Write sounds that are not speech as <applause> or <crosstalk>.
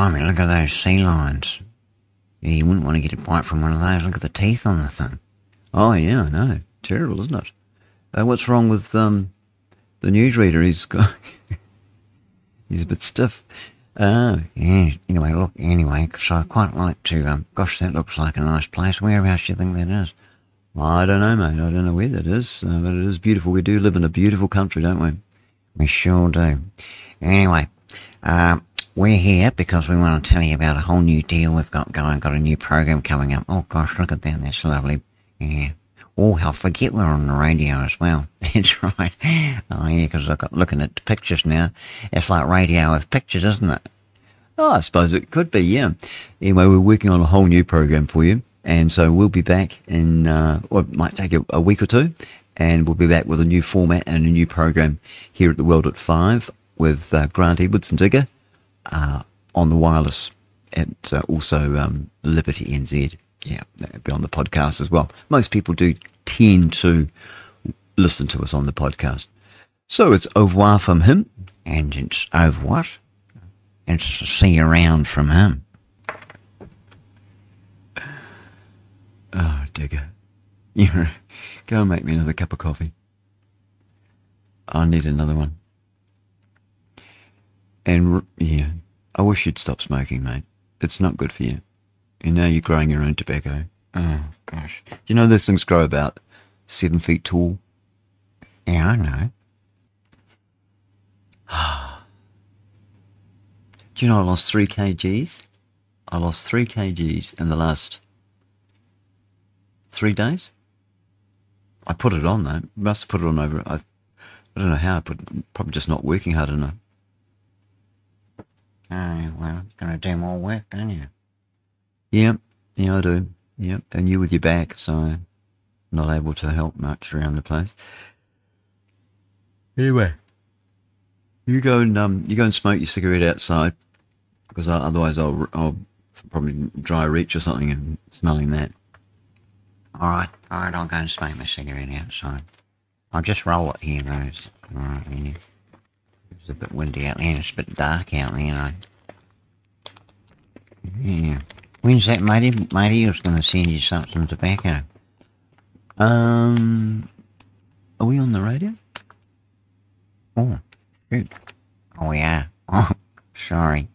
blimey, look at those sea lions. Yeah, you wouldn't want to get a bite from one of those. Look at the teeth on the thing. Oh, yeah, I know. Terrible, isn't it? Uh, what's wrong with um, the newsreader? He's got, <laughs> he's a bit stiff. Oh, yeah. Anyway, look, anyway, so I quite like to, um, gosh, that looks like a nice place. Whereabouts do you think that is? I don't know, mate. I don't know where that is, uh, but it is beautiful. We do live in a beautiful country, don't we? We sure do. Anyway, uh, we're here because we want to tell you about a whole new deal we've got going. Got a new program coming up. Oh gosh, look at that. That's lovely. Yeah. Oh, I forget we're on the radio as well. <laughs> That's right. Oh yeah, because I'm looking at the pictures now. It's like radio with pictures, isn't it? Oh, I suppose it could be, yeah. Anyway, we're working on a whole new program for you. And so we'll be back in, uh, or it might take a, a, week or two, and we'll be back with a new format and a new program here at the World at Five with uh, Grant Edwards and Digger uh, on the wireless at uh, also um, Liberty NZ. Yeah, that'll be on the podcast as well. Most people do tend to listen to us on the podcast. So it's au revoir from him. And it's au revoir. It's see you around from him. Oh, Digger. You <laughs> go and make me another cup of coffee. I need another one. And yeah, I wish you'd stop smoking, mate. It's not good for you. And now you're growing your own tobacco. Oh, gosh. Do you know those things grow about seven feet tall? Yeah, I know. <sighs> Do you know I lost three kgs? I lost three kgs in the last three days. I put it on though. Must have put it on over. I, I don't know how. I put probably just not working hard enough. Oh well, it's gonna do more work, don't you? Yep, yeah, I do. Yep, and you with your back, so not able to help much around the place. Anyway, you go and um, you go and smoke your cigarette outside, because otherwise I'll I'll probably dry reach or something and smelling that. All right, all right, I'll go and smoke my cigarette outside. I'll just roll it here, Rose. All right, yeah. It's a bit windy out there, and it's a bit dark out there, know. Yeah. When's that, matey? Matey was going to send you some, some tobacco. Um, are we on the radio? Oh, shoot. Oh, yeah. <laughs> Oh, sorry.